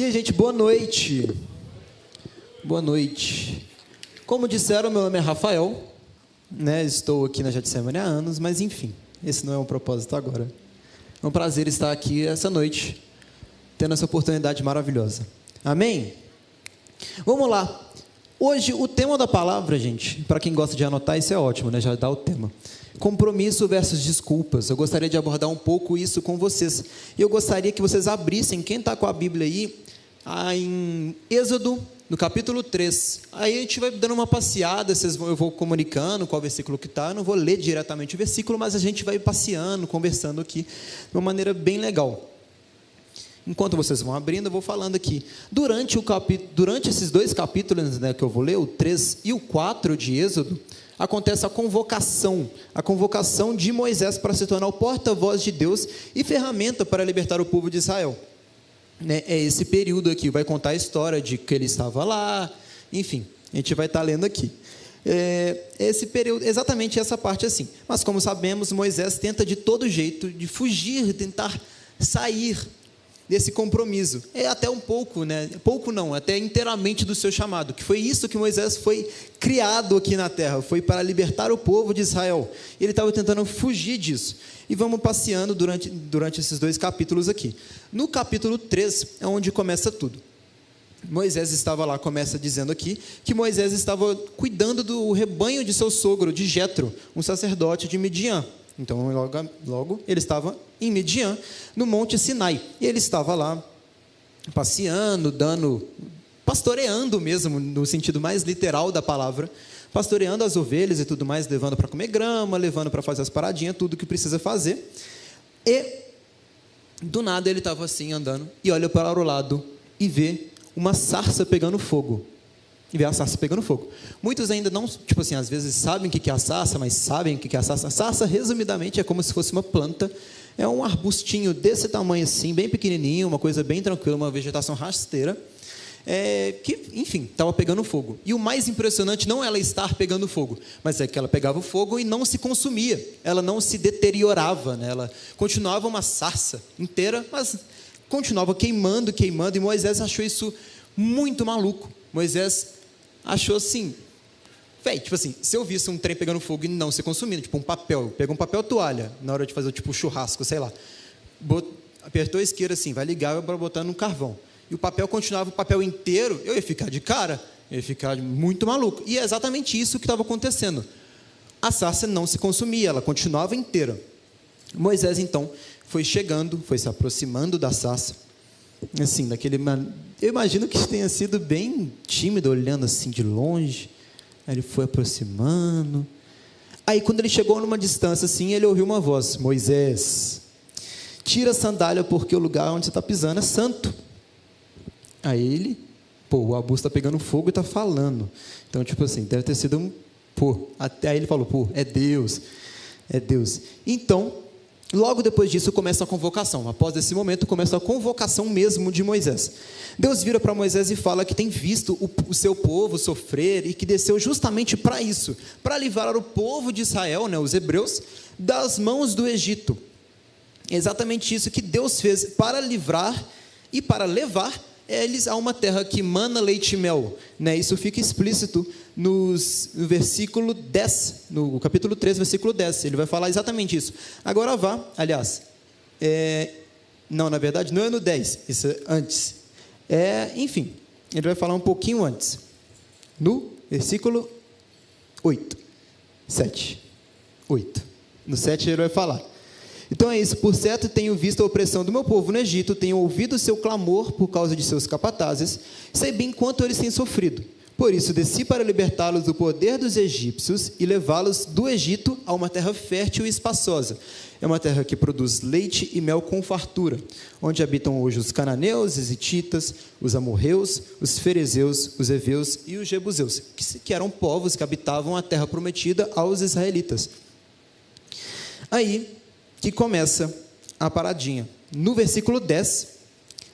E aí, gente, boa noite. Boa noite. Como disseram, meu nome é Rafael, né? Estou aqui na Jetsemane há anos, mas enfim, esse não é um propósito agora. É um prazer estar aqui essa noite, tendo essa oportunidade maravilhosa. Amém? Vamos lá. Hoje, o tema da palavra, gente, para quem gosta de anotar, isso é ótimo, né? Já dá o tema. Compromisso versus desculpas. Eu gostaria de abordar um pouco isso com vocês. E eu gostaria que vocês abrissem, quem está com a Bíblia aí, em Êxodo, no capítulo 3. Aí a gente vai dando uma passeada, vocês vão, eu vou comunicando qual versículo que está. Eu não vou ler diretamente o versículo, mas a gente vai passeando, conversando aqui, de uma maneira bem legal. Enquanto vocês vão abrindo, eu vou falando aqui. Durante, o capítulo, durante esses dois capítulos né, que eu vou ler, o 3 e o 4 de Êxodo, acontece a convocação, a convocação de Moisés para se tornar o porta-voz de Deus e ferramenta para libertar o povo de Israel. Né, é esse período aqui, vai contar a história de que ele estava lá, enfim, a gente vai estar lendo aqui. É, esse período, exatamente essa parte assim. Mas como sabemos, Moisés tenta de todo jeito de fugir, tentar sair desse compromisso. É até um pouco, né? Pouco não, até inteiramente do seu chamado, que foi isso que Moisés foi criado aqui na terra, foi para libertar o povo de Israel. Ele estava tentando fugir disso. E vamos passeando durante, durante esses dois capítulos aqui. No capítulo 3 é onde começa tudo. Moisés estava lá, começa dizendo aqui, que Moisés estava cuidando do rebanho de seu sogro, de Jetro, um sacerdote de Midian. Então, logo, logo ele estava em Midian, no Monte Sinai. E ele estava lá passeando, dando, pastoreando mesmo, no sentido mais literal da palavra, pastoreando as ovelhas e tudo mais, levando para comer grama, levando para fazer as paradinhas, tudo que precisa fazer. E do nada ele estava assim andando e olha para o lado e vê uma sarça pegando fogo e ver a sarça pegando fogo. Muitos ainda não, tipo assim, às vezes sabem o que é a sarça, mas sabem o que é a sarça. A sarça, resumidamente, é como se fosse uma planta. É um arbustinho desse tamanho assim, bem pequenininho, uma coisa bem tranquila, uma vegetação rasteira. É, que, enfim, estava pegando fogo. E o mais impressionante não é ela estar pegando fogo, mas é que ela pegava o fogo e não se consumia, ela não se deteriorava, né? ela continuava uma sarça inteira, mas continuava queimando, queimando, e Moisés achou isso muito maluco. Moisés achou assim, velho, tipo assim, se eu visse um trem pegando fogo e não se consumindo, tipo um papel, pega um papel toalha na hora de fazer tipo churrasco, sei lá, bot, apertou a isqueira assim, vai ligar para botar no carvão, e o papel continuava o papel inteiro, eu ia ficar de cara, eu ia ficar muito maluco. E é exatamente isso que estava acontecendo. A sarça não se consumia, ela continuava inteira. Moisés então foi chegando, foi se aproximando da sarça, assim, daquele eu imagino que tenha sido bem tímido, olhando assim de longe. Aí ele foi aproximando. Aí, quando ele chegou numa distância assim, ele ouviu uma voz: Moisés, tira a sandália, porque o lugar onde você está pisando é santo. Aí ele, pô, o abuso está pegando fogo e está falando. Então, tipo assim, deve ter sido um. Pô, até aí ele falou: pô, é Deus. É Deus. Então, Logo depois disso começa a convocação. Após esse momento começa a convocação mesmo de Moisés. Deus vira para Moisés e fala que tem visto o, o seu povo sofrer e que desceu justamente para isso, para livrar o povo de Israel, né, os hebreus, das mãos do Egito. Exatamente isso que Deus fez para livrar e para levar eles a uma terra que mana leite e mel. Né? Isso fica explícito nos, no versículo 10, no capítulo 3, versículo 10. Ele vai falar exatamente isso. Agora vá, aliás, é, não, na verdade, não é no 10, isso é antes. É, enfim, ele vai falar um pouquinho antes. No versículo 8, 7, 8. No 7 ele vai falar. Então é isso, por certo tenho visto a opressão do meu povo no Egito, tenho ouvido o seu clamor por causa de seus capatazes, sei bem quanto eles têm sofrido. Por isso desci para libertá-los do poder dos egípcios e levá-los do Egito a uma terra fértil e espaçosa. É uma terra que produz leite e mel com fartura, onde habitam hoje os cananeus, os hititas, os amorreus, os ferezeus, os heveus e os jebuseus, que eram povos que habitavam a terra prometida aos israelitas. Aí, que começa a paradinha. No versículo 10,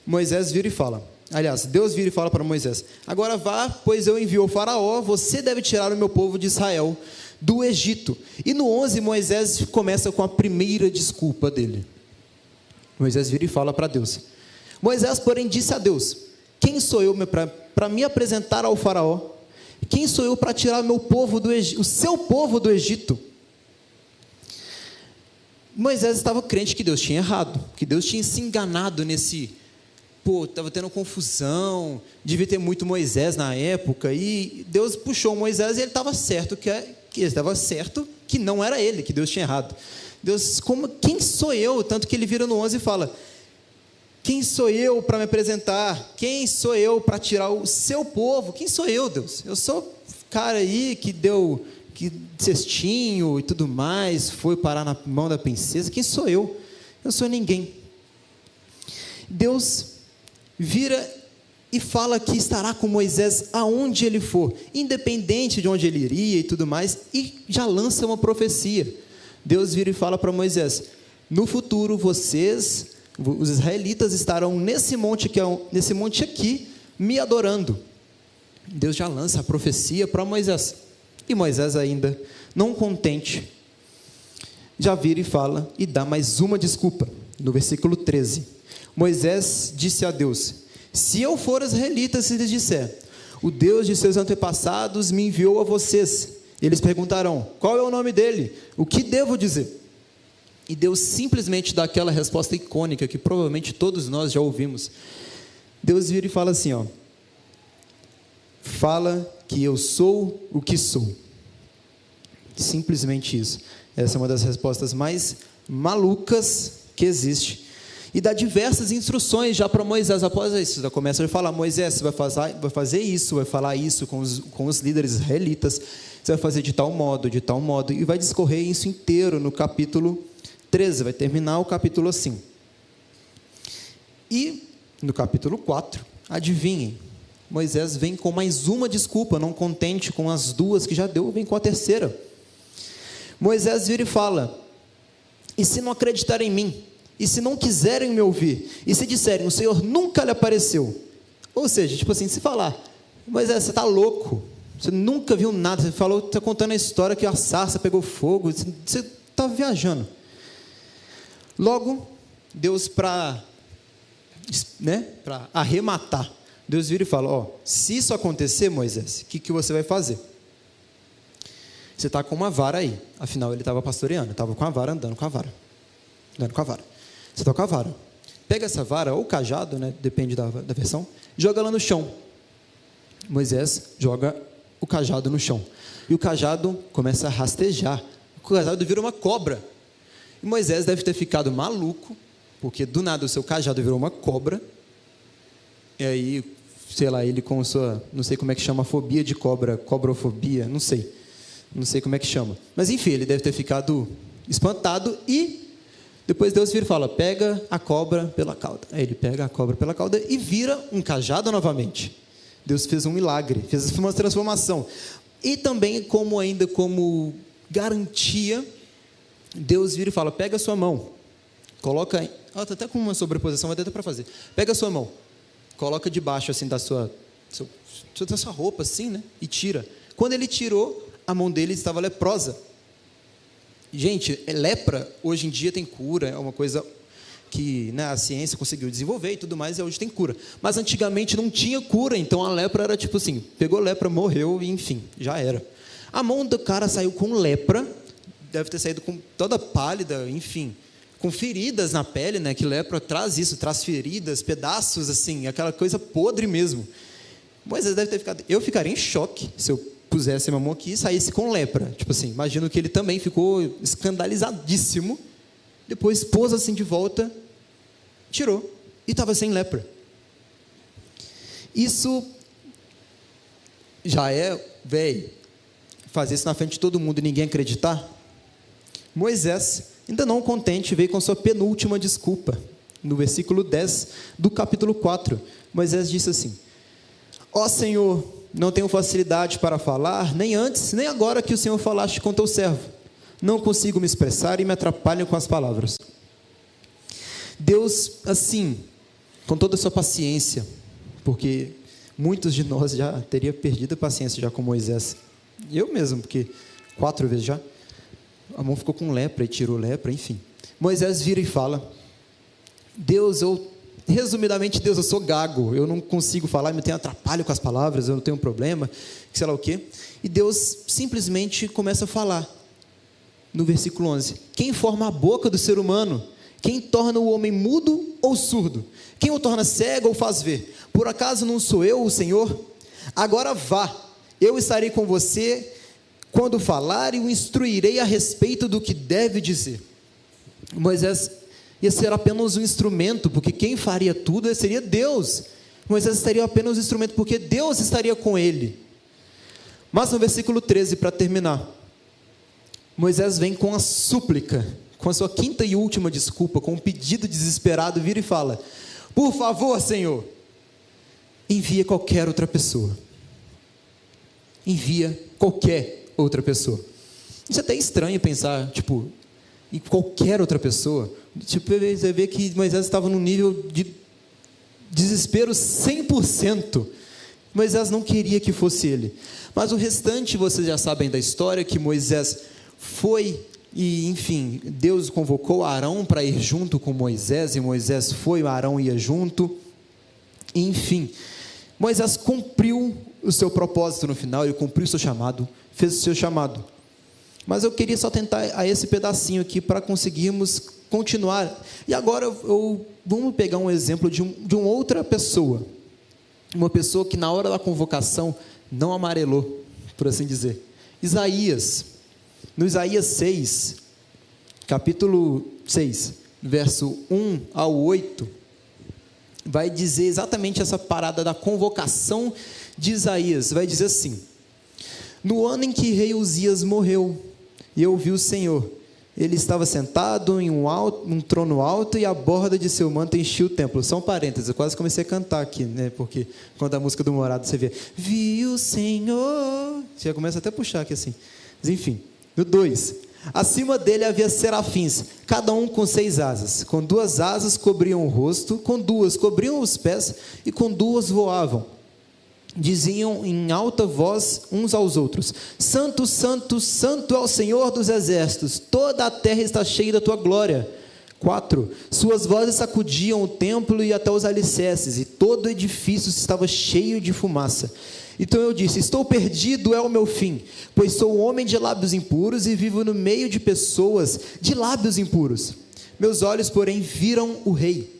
Moisés vira e fala: Aliás, Deus vira e fala para Moisés: Agora vá, pois eu envio o Faraó, você deve tirar o meu povo de Israel do Egito. E no 11, Moisés começa com a primeira desculpa dele. Moisés vira e fala para Deus. Moisés, porém, disse a Deus: Quem sou eu para me apresentar ao Faraó? Quem sou eu para tirar meu povo do Egito, o seu povo do Egito? Moisés estava crente que Deus tinha errado, que Deus tinha se enganado nesse. Pô, estava tendo confusão, devia ter muito Moisés na época, e Deus puxou Moisés e ele estava certo que, é, que ele estava certo que não era ele, que Deus tinha errado. Deus, como, quem sou eu? Tanto que ele vira no 11 e fala: Quem sou eu para me apresentar? Quem sou eu para tirar o seu povo? Quem sou eu, Deus? Eu sou cara aí que deu que cestinho e tudo mais foi parar na mão da princesa. Quem sou eu? Eu sou ninguém. Deus vira e fala que estará com Moisés aonde ele for, independente de onde ele iria e tudo mais, e já lança uma profecia. Deus vira e fala para Moisés: No futuro vocês, os israelitas estarão nesse monte aqui, nesse monte aqui, me adorando. Deus já lança a profecia para Moisés. E Moisés, ainda não contente, já vira e fala e dá mais uma desculpa. No versículo 13: Moisés disse a Deus: Se eu for israelita, se lhes disser, o Deus de seus antepassados me enviou a vocês, eles perguntarão: Qual é o nome dele? O que devo dizer? E Deus simplesmente dá aquela resposta icônica que provavelmente todos nós já ouvimos. Deus vira e fala assim: ó, fala que eu sou o que sou. Simplesmente isso. Essa é uma das respostas mais malucas que existe. E dá diversas instruções já para Moisés após isso. Já começa a falar: Moisés, você vai fazer, vai fazer isso, vai falar isso com os, com os líderes israelitas, você vai fazer de tal modo, de tal modo. E vai discorrer isso inteiro no capítulo 13, vai terminar o capítulo assim. E no capítulo 4, adivinhem, Moisés vem com mais uma desculpa, não contente com as duas que já deu, vem com a terceira. Moisés vira e fala: E se não acreditarem em mim? E se não quiserem me ouvir? E se disserem, o Senhor nunca lhe apareceu? Ou seja, tipo assim, se falar, Moisés, você está louco, você nunca viu nada, você falou, está contando a história que a sarça pegou fogo, você está viajando. Logo, Deus, para né, arrematar, Deus vira e fala: Ó, se isso acontecer, Moisés, o que, que você vai fazer? Você está com uma vara aí. Afinal, ele estava pastoreando, estava com a vara, andando com a vara. Andando com a vara. Você está com a vara. Pega essa vara, ou cajado, né, depende da, da versão, joga ela no chão. Moisés joga o cajado no chão. E o cajado começa a rastejar. O cajado vira uma cobra. E Moisés deve ter ficado maluco, porque do nada o seu cajado virou uma cobra. E aí sei lá, ele com sua, não sei como é que chama, fobia de cobra, cobrofobia, não sei. Não sei como é que chama. Mas enfim, ele deve ter ficado espantado e depois Deus vira e fala: pega a cobra pela cauda. Aí ele pega a cobra pela cauda e vira um cajado novamente. Deus fez um milagre, fez uma transformação. E também, como ainda como garantia, Deus vira e fala: pega a sua mão, coloca. Está até com uma sobreposição, vai dar para fazer. Pega a sua mão, coloca debaixo assim da sua, da sua roupa, assim, né? E tira. Quando ele tirou, a mão dele estava leprosa. Gente, é lepra hoje em dia tem cura, é uma coisa que né, a ciência conseguiu desenvolver e tudo mais, e hoje tem cura. Mas antigamente não tinha cura, então a lepra era tipo assim: pegou lepra, morreu, e enfim, já era. A mão do cara saiu com lepra, deve ter saído com toda pálida, enfim com feridas na pele, né? Que lepra traz isso, traz feridas, pedaços assim, aquela coisa podre mesmo. Moisés deve ter ficado. Eu ficaria em choque se eu pusesse minha mão aqui e saísse com lepra. Tipo assim, imagino que ele também ficou escandalizadíssimo. Depois pôs assim de volta, tirou e estava sem lepra. Isso já é, velho, fazer isso na frente de todo mundo e ninguém acreditar. Moisés Ainda não contente, veio com sua penúltima desculpa. No versículo 10 do capítulo 4, Moisés disse assim: Ó Senhor, não tenho facilidade para falar, nem antes, nem agora que o Senhor falaste com teu servo. Não consigo me expressar e me atrapalham com as palavras. Deus, assim, com toda a sua paciência, porque muitos de nós já teria perdido a paciência já com Moisés. Eu mesmo, porque quatro vezes já a mão ficou com lepra e tirou lepra, enfim. Moisés vira e fala: Deus, eu resumidamente, Deus, eu sou gago, eu não consigo falar, eu tenho atrapalho com as palavras, eu não tenho problema, sei lá o quê. E Deus simplesmente começa a falar. No versículo 11: Quem forma a boca do ser humano? Quem torna o homem mudo ou surdo? Quem o torna cego ou faz ver? Por acaso não sou eu o Senhor? Agora vá, eu estarei com você quando falar e o instruirei a respeito do que deve dizer. Moisés ia ser apenas um instrumento, porque quem faria tudo seria Deus. Moisés estaria apenas um instrumento, porque Deus estaria com ele. Mas no versículo 13, para terminar, Moisés vem com a súplica, com a sua quinta e última desculpa, com um pedido desesperado, vira e fala: Por favor, Senhor, envia qualquer outra pessoa. Envia qualquer outra pessoa. Isso é até estranho pensar, tipo, em qualquer outra pessoa. Tipo, você vê que Moisés estava num nível de desespero 100%. Moisés não queria que fosse ele. Mas o restante vocês já sabem da história que Moisés foi e, enfim, Deus convocou Arão para ir junto com Moisés e Moisés foi, Arão ia junto. Enfim, Moisés cumpriu o seu propósito no final, ele cumpriu o seu chamado, fez o seu chamado. Mas eu queria só tentar a esse pedacinho aqui para conseguirmos continuar. E agora eu, eu, vamos pegar um exemplo de, um, de uma outra pessoa. Uma pessoa que na hora da convocação não amarelou, por assim dizer. Isaías. No Isaías 6, capítulo 6, verso 1 ao 8, vai dizer exatamente essa parada da convocação de Isaías. Vai dizer assim: No ano em que rei Uzias morreu, e eu vi o Senhor. Ele estava sentado em um, alto, um, trono alto e a borda de seu manto enchia o templo. São parênteses, eu quase comecei a cantar aqui, né? Porque quando a música do morado você vê, vi o Senhor. Você já começa até a puxar aqui assim. Mas enfim, no 2. Acima dele havia serafins, cada um com seis asas. Com duas asas cobriam o rosto, com duas cobriam os pés e com duas voavam diziam em alta voz uns aos outros: Santo, Santo, Santo é o Senhor dos exércitos, toda a terra está cheia da tua glória. 4. Suas vozes sacudiam o templo e até os alicerces, e todo o edifício estava cheio de fumaça. Então eu disse: Estou perdido, é o meu fim, pois sou um homem de lábios impuros e vivo no meio de pessoas de lábios impuros. Meus olhos, porém, viram o Rei,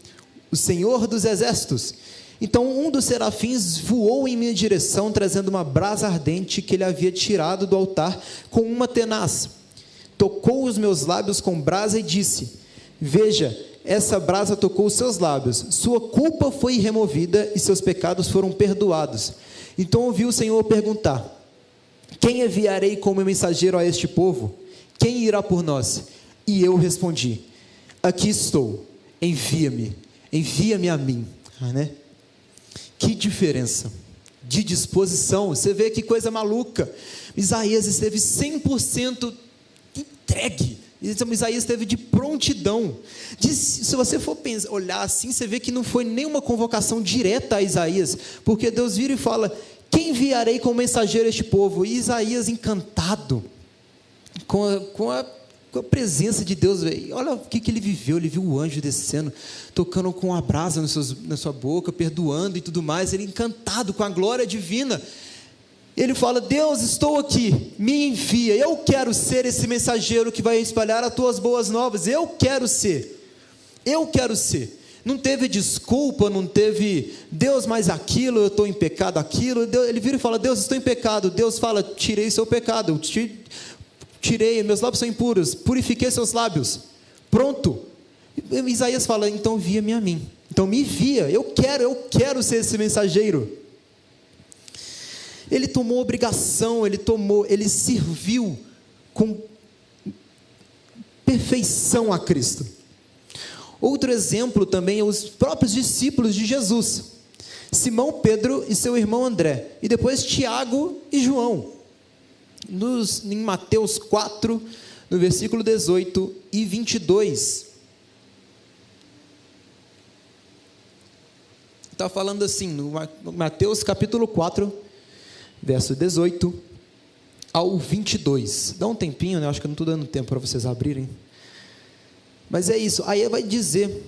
o Senhor dos exércitos. Então um dos serafins voou em minha direção, trazendo uma brasa ardente que ele havia tirado do altar com uma tenaz. Tocou os meus lábios com brasa e disse: Veja, essa brasa tocou os seus lábios, sua culpa foi removida e seus pecados foram perdoados. Então ouvi o Senhor perguntar: Quem enviarei como mensageiro a este povo? Quem irá por nós? E eu respondi: Aqui estou, envia-me, envia-me a mim. Ah, né? Que diferença de disposição. Você vê que coisa maluca. Isaías esteve 100% entregue. Isaías esteve de prontidão. se você for pensar, olhar assim, você vê que não foi nenhuma convocação direta a Isaías, porque Deus vira e fala: Quem enviarei como mensageiro este povo? E Isaías, encantado com a, com a a presença de Deus, véio. olha o que, que ele viveu, ele viu o anjo descendo, tocando com a brasa na sua boca, perdoando e tudo mais, ele encantado com a glória divina, ele fala, Deus, estou aqui, me envia, eu quero ser esse mensageiro que vai espalhar as tuas boas novas, eu quero ser, eu quero ser, não teve desculpa, não teve Deus mais aquilo, eu estou em pecado, aquilo. ele vira e fala: Deus, estou em pecado. Deus fala: Tirei seu pecado, tirei, meus lábios são impuros, purifiquei seus lábios. Pronto. Isaías fala, então via-me a mim. Então me via, eu quero, eu quero ser esse mensageiro. Ele tomou obrigação, ele tomou, ele serviu com perfeição a Cristo. Outro exemplo também é os próprios discípulos de Jesus. Simão Pedro e seu irmão André, e depois Tiago e João nos, em Mateus 4, no versículo 18 e 22. Está falando assim, no Mateus capítulo 4, verso 18 ao 22. Dá um tempinho, né? Acho que eu não estou dando tempo para vocês abrirem. Mas é isso. Aí vai dizer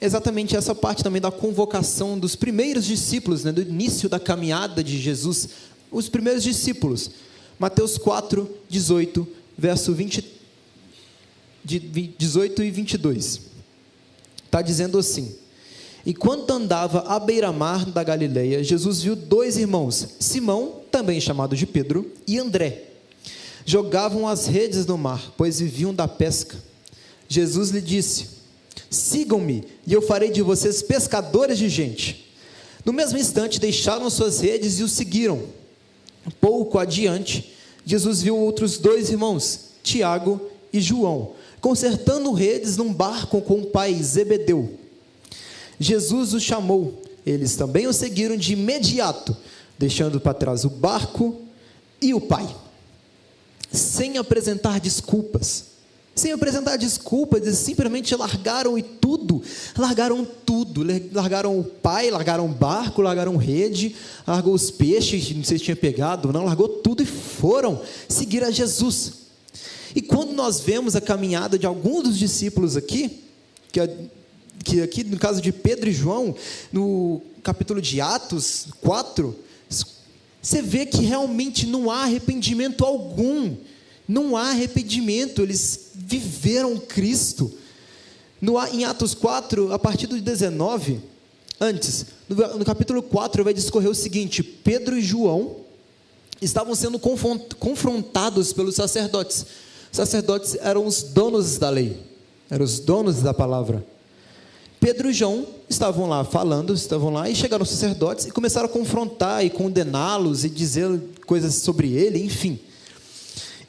exatamente essa parte também da convocação dos primeiros discípulos, né, do início da caminhada de Jesus, os primeiros discípulos. Mateus 4, 18, verso 20, de 18 e 22. Está dizendo assim: Enquanto andava à beira-mar da Galileia, Jesus viu dois irmãos, Simão, também chamado de Pedro, e André. Jogavam as redes no mar, pois viviam da pesca. Jesus lhe disse: Sigam-me, e eu farei de vocês pescadores de gente. No mesmo instante, deixaram suas redes e o seguiram. Pouco adiante, Jesus viu outros dois irmãos, Tiago e João, consertando redes num barco com o pai Zebedeu. Jesus os chamou, eles também o seguiram de imediato, deixando para trás o barco e o pai, sem apresentar desculpas. Sem apresentar desculpas, eles simplesmente largaram e tudo, largaram tudo, largaram o pai, largaram o barco, largaram rede, largou os peixes, não sei se tinha pegado, não, largou tudo e foram seguir a Jesus. E quando nós vemos a caminhada de alguns dos discípulos aqui, que, que aqui no caso de Pedro e João, no capítulo de Atos 4, você vê que realmente não há arrependimento algum não há arrependimento, eles viveram Cristo. No, em Atos 4, a partir do 19, antes, no, no capítulo 4, vai discorrer o seguinte: Pedro e João estavam sendo confrontados pelos sacerdotes. Os sacerdotes eram os donos da lei, eram os donos da palavra. Pedro e João estavam lá falando, estavam lá, e chegaram os sacerdotes e começaram a confrontar e condená-los e dizer coisas sobre ele, enfim.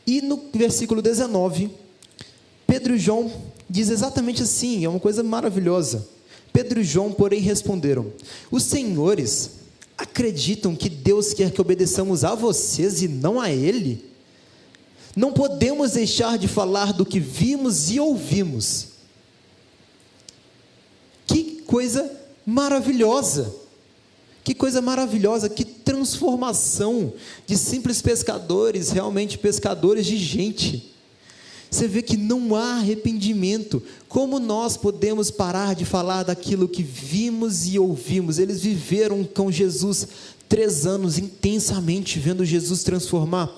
E no versículo 19, Pedro e João diz exatamente assim, é uma coisa maravilhosa. Pedro e João, porém, responderam: Os senhores acreditam que Deus quer que obedeçamos a vocês e não a Ele? Não podemos deixar de falar do que vimos e ouvimos. Que coisa maravilhosa! Que coisa maravilhosa, que transformação de simples pescadores, realmente pescadores de gente. Você vê que não há arrependimento. Como nós podemos parar de falar daquilo que vimos e ouvimos? Eles viveram com Jesus três anos intensamente, vendo Jesus transformar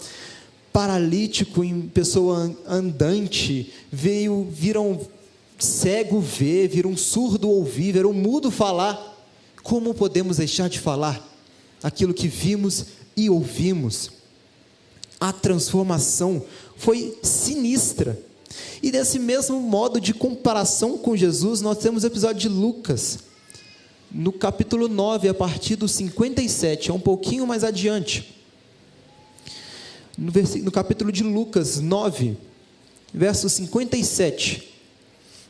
paralítico em pessoa andante, veio, viram cego ver, viram surdo ouvir, viram mudo falar. Como podemos deixar de falar aquilo que vimos e ouvimos? A transformação foi sinistra. E desse mesmo modo de comparação com Jesus, nós temos o episódio de Lucas, no capítulo 9, a partir do 57, é um pouquinho mais adiante. No, no capítulo de Lucas 9, verso 57,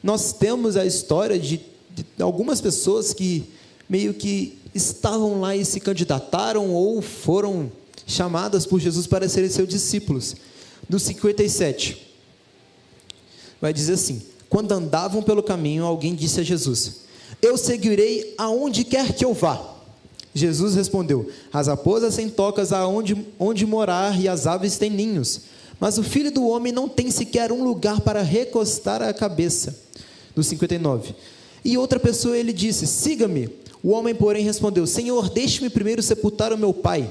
nós temos a história de, de algumas pessoas que meio que estavam lá e se candidataram ou foram chamadas por Jesus para serem seus discípulos. No 57, vai dizer assim: Quando andavam pelo caminho, alguém disse a Jesus: Eu seguirei aonde quer que eu vá. Jesus respondeu: As raposas têm tocas aonde onde morar e as aves têm ninhos, mas o filho do homem não tem sequer um lugar para recostar a cabeça. No 59. E outra pessoa ele disse: Siga-me. O homem, porém, respondeu: Senhor, deixe-me primeiro sepultar o meu pai.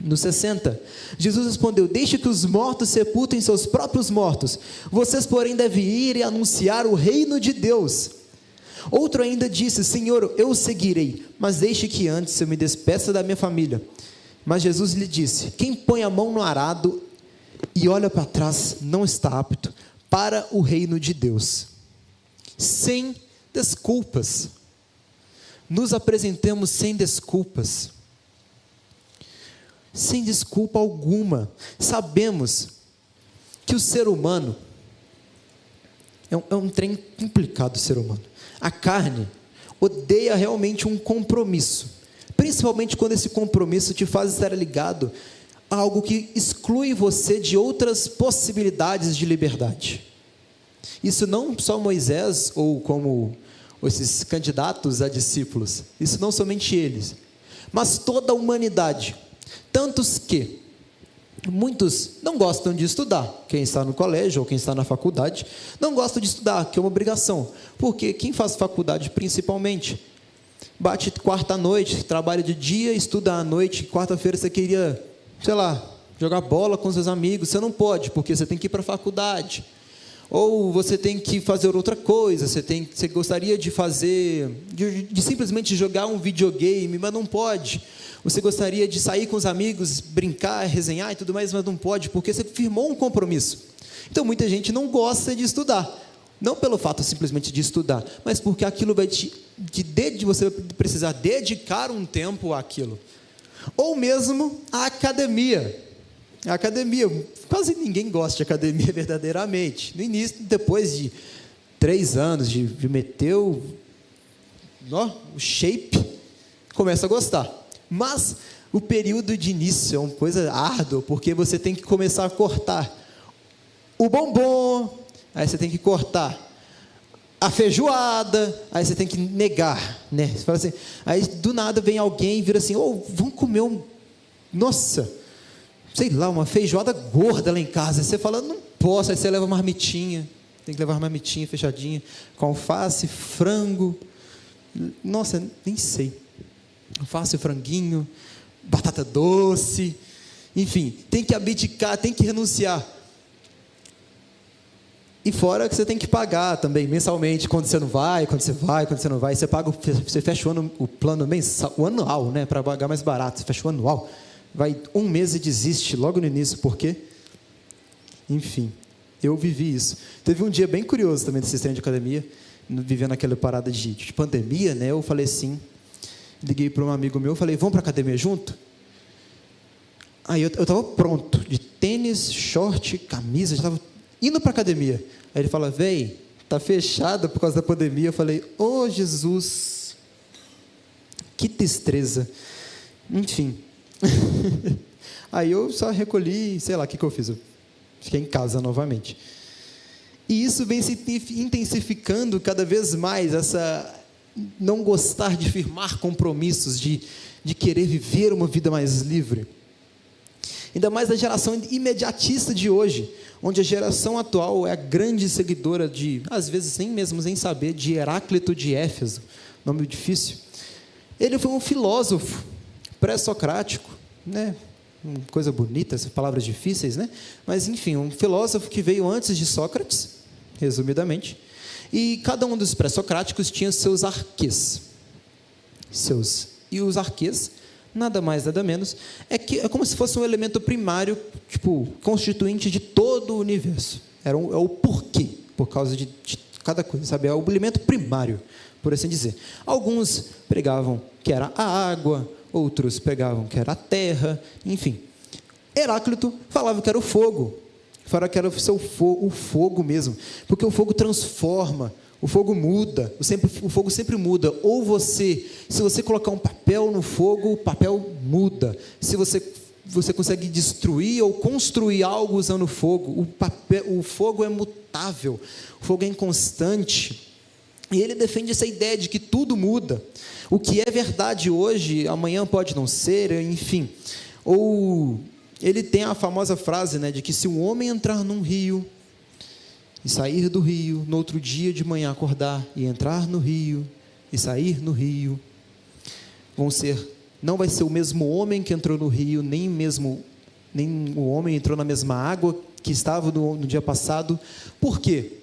No 60, Jesus respondeu: Deixe que os mortos sepultem seus próprios mortos. Vocês, porém, devem ir e anunciar o reino de Deus. Outro ainda disse: Senhor, eu o seguirei, mas deixe que antes eu me despeça da minha família. Mas Jesus lhe disse: Quem põe a mão no arado e olha para trás não está apto para o reino de Deus. Sem desculpas nos apresentemos sem desculpas. Sem desculpa alguma. Sabemos que o ser humano é um, é um trem complicado, o ser humano. A carne odeia realmente um compromisso, principalmente quando esse compromisso te faz estar ligado a algo que exclui você de outras possibilidades de liberdade. Isso não só Moisés, ou como esses candidatos a discípulos. Isso não somente eles, mas toda a humanidade. Tantos que Muitos não gostam de estudar. Quem está no colégio ou quem está na faculdade não gosta de estudar, que é uma obrigação. Porque quem faz faculdade principalmente bate quarta à noite, trabalha de dia, estuda à noite, quarta-feira você queria, sei lá, jogar bola com seus amigos, você não pode, porque você tem que ir para a faculdade. Ou você tem que fazer outra coisa, você, tem, você gostaria de fazer, de, de simplesmente jogar um videogame, mas não pode. Você gostaria de sair com os amigos, brincar, resenhar e tudo mais, mas não pode, porque você firmou um compromisso. Então muita gente não gosta de estudar. Não pelo fato simplesmente de estudar, mas porque aquilo vai te. De, você precisar dedicar um tempo àquilo. Ou mesmo a academia. A academia, quase ninguém gosta de academia verdadeiramente. No início, depois de três anos de, de meter o, o shape, começa a gostar. Mas o período de início é uma coisa árdua, porque você tem que começar a cortar o bombom, aí você tem que cortar a feijoada, aí você tem que negar, né? Você fala assim, aí do nada vem alguém e vira assim, ô, oh, vamos comer um, nossa, sei lá, uma feijoada gorda lá em casa. Você fala, não posso, aí você leva uma marmitinha, tem que levar uma marmitinha fechadinha, com alface, frango, nossa, nem sei. Alface, franguinho, batata doce, enfim, tem que abdicar, tem que renunciar. E fora que você tem que pagar também mensalmente, quando você não vai, quando você vai, quando você não vai, você paga, você fecha o, ano, o plano mensal, o anual, né, para pagar mais barato, você fecha o anual, vai um mês e desiste logo no início, por quê? Enfim, eu vivi isso. Teve um dia bem curioso também desse sistema de academia, vivendo aquela parada de, de pandemia, né, eu falei assim, liguei para um amigo meu, falei, vamos para academia junto? Aí eu estava pronto, de tênis, short, camisa, já estava indo para academia. Aí ele fala, véi, tá fechado por causa da pandemia. Eu falei, ô oh, Jesus, que tristeza. Enfim. Aí eu só recolhi, sei lá o que, que eu fiz. Eu fiquei em casa novamente. E isso vem se intensificando cada vez mais, essa, não gostar de firmar compromissos, de, de querer viver uma vida mais livre. Ainda mais da geração imediatista de hoje, onde a geração atual é a grande seguidora de, às vezes nem mesmo sem saber, de Heráclito de Éfeso, nome difícil. Ele foi um filósofo pré-socrático, né? coisa bonita, palavras difíceis, né? Mas enfim, um filósofo que veio antes de Sócrates, resumidamente, e cada um dos pré-socráticos tinha seus arquês. Seus. E os arquês, nada mais, nada menos, é, que, é como se fosse um elemento primário, tipo, constituinte de todo o universo. Era um, é o porquê, por causa de, de cada coisa, sabe? É o elemento primário, por assim dizer. Alguns pregavam que era a água, outros pregavam que era a terra, enfim. Heráclito falava que era o fogo, Fala que era o seu fogo, o fogo mesmo, porque o fogo transforma, o fogo muda, o, sempre, o fogo sempre muda. Ou você, se você colocar um papel no fogo, o papel muda. Se você você consegue destruir ou construir algo usando fogo, o, papel, o fogo é mutável, o fogo é inconstante. E ele defende essa ideia de que tudo muda. O que é verdade hoje, amanhã pode não ser, enfim. Ou ele tem a famosa frase né, de que se um homem entrar num rio e sair do rio, no outro dia de manhã acordar e entrar no rio e sair no rio, vão ser, não vai ser o mesmo homem que entrou no rio, nem mesmo nem o homem entrou na mesma água que estava no, no dia passado. Por quê?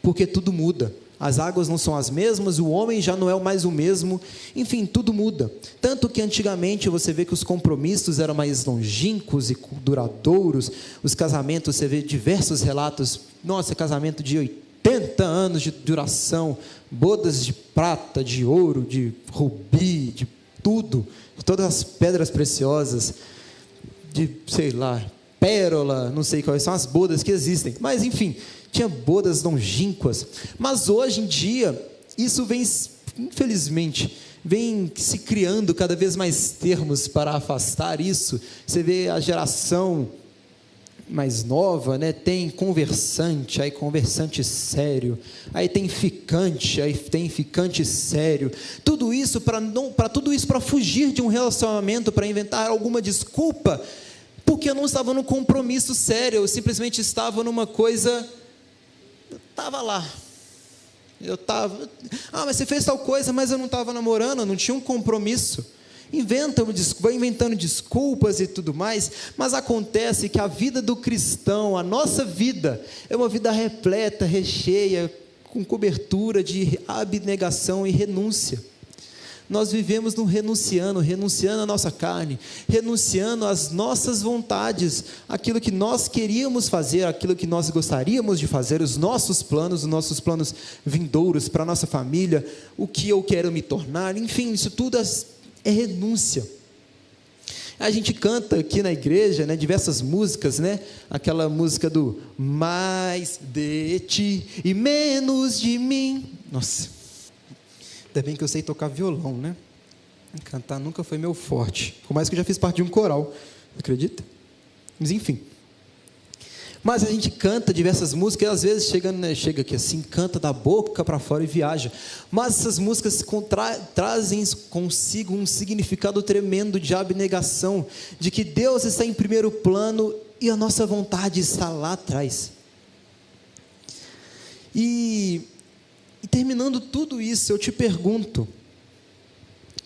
Porque tudo muda as águas não são as mesmas, o homem já não é mais o mesmo, enfim, tudo muda. Tanto que antigamente você vê que os compromissos eram mais longínquos e duradouros, os casamentos, você vê diversos relatos, nossa, casamento de 80 anos de duração, bodas de prata, de ouro, de rubi, de tudo, todas as pedras preciosas, de, sei lá, pérola, não sei quais são as bodas que existem, mas enfim, tinha bodas longínquas. Mas hoje em dia, isso vem, infelizmente, vem se criando cada vez mais termos para afastar isso. Você vê a geração mais nova, né, tem conversante, aí conversante sério, aí tem ficante, aí tem ficante sério. Tudo isso para não, para tudo isso para fugir de um relacionamento, para inventar alguma desculpa Porque eu não estava num compromisso sério, eu simplesmente estava numa coisa. Estava lá. Eu estava. Ah, mas você fez tal coisa, mas eu não estava namorando, eu não tinha um compromisso. Inventam, vai inventando desculpas e tudo mais, mas acontece que a vida do cristão, a nossa vida, é uma vida repleta, recheia, com cobertura de abnegação e renúncia. Nós vivemos no renunciando, renunciando à nossa carne, renunciando às nossas vontades, aquilo que nós queríamos fazer, aquilo que nós gostaríamos de fazer, os nossos planos, os nossos planos vindouros para a nossa família, o que eu quero me tornar, enfim, isso tudo é renúncia. A gente canta aqui na igreja, né, diversas músicas, né? Aquela música do mais de ti e menos de mim. Nossa. Ainda bem que eu sei tocar violão, né? Cantar nunca foi meu forte. Por mais que eu já fiz parte de um coral, acredita? Mas enfim. Mas a gente canta diversas músicas, e às vezes chega, né, chega aqui assim, canta da boca para fora e viaja. Mas essas músicas contra, trazem consigo um significado tremendo de abnegação, de que Deus está em primeiro plano e a nossa vontade está lá atrás. E, e terminando tudo isso, eu te pergunto: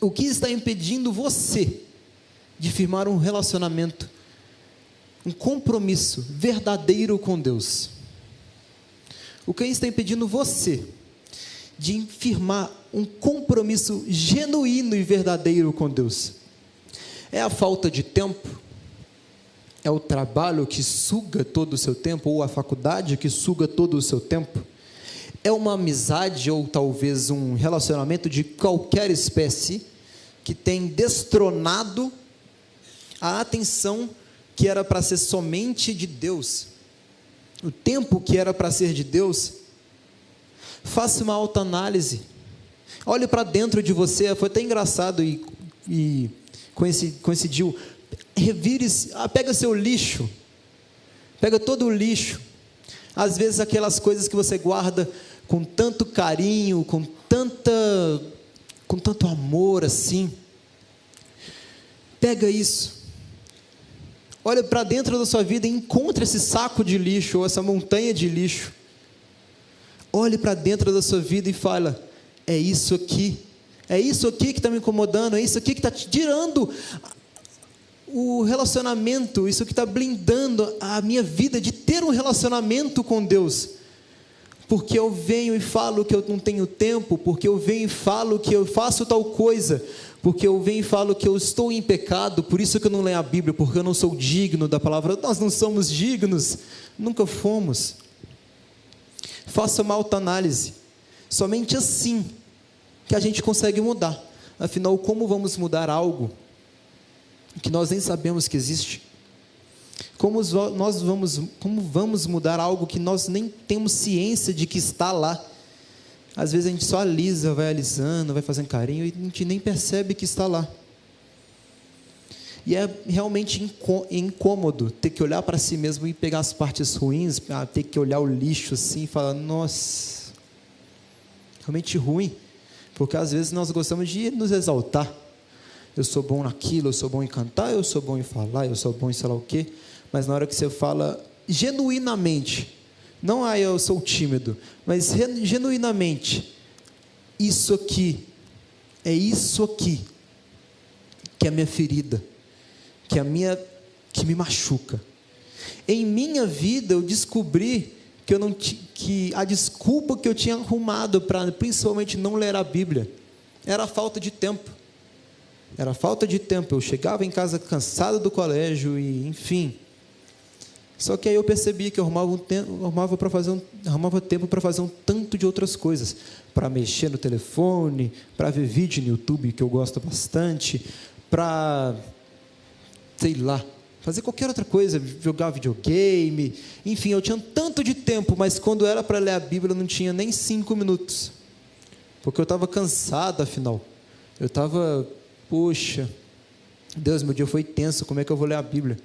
o que está impedindo você de firmar um relacionamento um compromisso verdadeiro com Deus. O que está impedindo você de firmar um compromisso genuíno e verdadeiro com Deus? É a falta de tempo? É o trabalho que suga todo o seu tempo? Ou a faculdade que suga todo o seu tempo? É uma amizade ou talvez um relacionamento de qualquer espécie que tem destronado a atenção que era para ser somente de Deus, o tempo que era para ser de Deus, faça uma autoanálise. Olhe para dentro de você, foi até engraçado e, e coincidiu. Revire, ah, pega seu lixo, pega todo o lixo. Às vezes aquelas coisas que você guarda com tanto carinho, com tanta, com tanto amor assim. Pega isso olha para dentro da sua vida e encontre esse saco de lixo ou essa montanha de lixo. Olhe para dentro da sua vida e fala: é isso aqui, é isso aqui que está me incomodando, é isso aqui que está tirando o relacionamento, isso que está blindando a minha vida de ter um relacionamento com Deus. Porque eu venho e falo que eu não tenho tempo, porque eu venho e falo que eu faço tal coisa, porque eu venho e falo que eu estou em pecado, por isso que eu não leio a Bíblia, porque eu não sou digno da palavra. Nós não somos dignos, nunca fomos. Faça uma autoanálise. Somente assim que a gente consegue mudar. Afinal, como vamos mudar algo que nós nem sabemos que existe? Como nós vamos, como vamos mudar algo que nós nem temos ciência de que está lá? Às vezes a gente só alisa, vai alisando, vai fazendo carinho e a gente nem percebe que está lá. E é realmente incômodo ter que olhar para si mesmo e pegar as partes ruins, ah, ter que olhar o lixo assim e falar: nossa, realmente ruim. Porque às vezes nós gostamos de nos exaltar. Eu sou bom naquilo, eu sou bom em cantar, eu sou bom em falar, eu sou bom em sei lá o quê. Mas na hora que você fala genuinamente, não, ah, eu sou tímido, mas genuinamente, isso aqui, é isso aqui, que é a minha ferida, que é a minha, que me machuca. Em minha vida eu descobri que eu não que a desculpa que eu tinha arrumado para principalmente não ler a Bíblia era a falta de tempo. Era a falta de tempo. Eu chegava em casa cansado do colégio e, enfim, só que aí eu percebi que eu arrumava, um tempo, arrumava, para fazer um, arrumava tempo para fazer um tanto de outras coisas. Para mexer no telefone, para ver vídeo no YouTube, que eu gosto bastante, para, sei lá, fazer qualquer outra coisa, jogar videogame, enfim, eu tinha tanto de tempo, mas quando era para ler a Bíblia eu não tinha nem cinco minutos, porque eu estava cansado, afinal. Eu estava, poxa, Deus, meu dia foi tenso, como é que eu vou ler a Bíblia?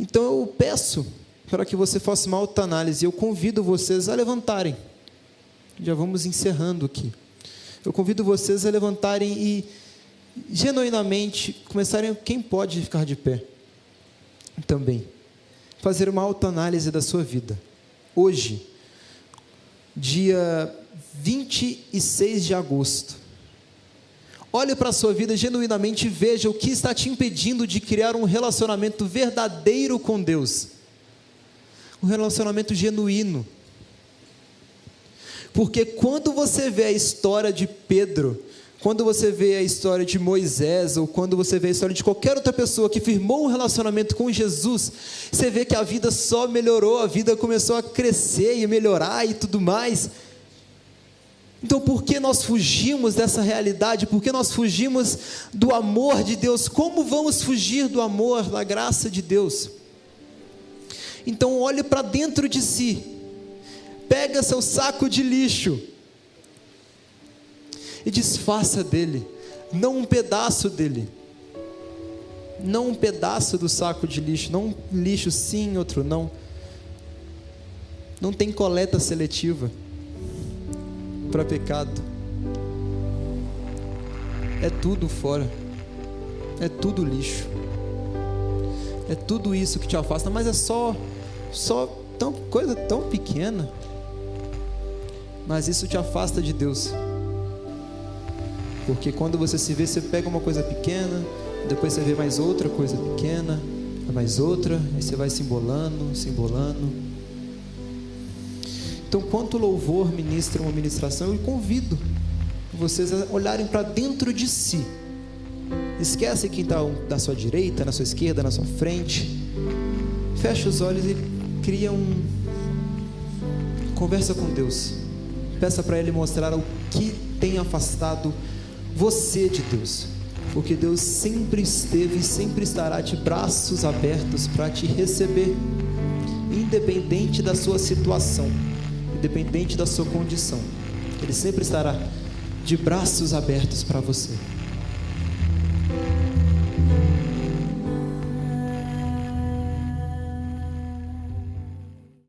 Então eu peço para que você faça uma autoanálise. Eu convido vocês a levantarem. Já vamos encerrando aqui. Eu convido vocês a levantarem e genuinamente começarem, quem pode ficar de pé também, fazer uma autoanálise da sua vida. Hoje, dia 26 de agosto, olhe para a sua vida genuinamente e veja o que está te impedindo de criar um relacionamento verdadeiro com Deus. Um relacionamento genuíno. Porque quando você vê a história de Pedro, quando você vê a história de Moisés, ou quando você vê a história de qualquer outra pessoa que firmou um relacionamento com Jesus, você vê que a vida só melhorou, a vida começou a crescer e melhorar e tudo mais. Então, por que nós fugimos dessa realidade? Por que nós fugimos do amor de Deus? Como vamos fugir do amor, da graça de Deus? Então, olhe para dentro de si, pega seu saco de lixo e desfaça dele, não um pedaço dele, não um pedaço do saco de lixo, não um lixo sim, outro não. Não tem coleta seletiva para pecado. É tudo fora. É tudo lixo. É tudo isso que te afasta, mas é só só tão coisa tão pequena. Mas isso te afasta de Deus. Porque quando você se vê, você pega uma coisa pequena, depois você vê mais outra coisa pequena, mais outra, aí você vai se embolando, se embolando. Então, quanto louvor ministra uma ministração, eu convido vocês a olharem para dentro de si. Esquece quem está na sua direita, na sua esquerda, na sua frente. Fecha os olhos e cria um. Conversa com Deus. Peça para Ele mostrar o que tem afastado você de Deus. Porque Deus sempre esteve e sempre estará de braços abertos para te receber, independente da sua situação independente da sua condição. Ele sempre estará de braços abertos para você.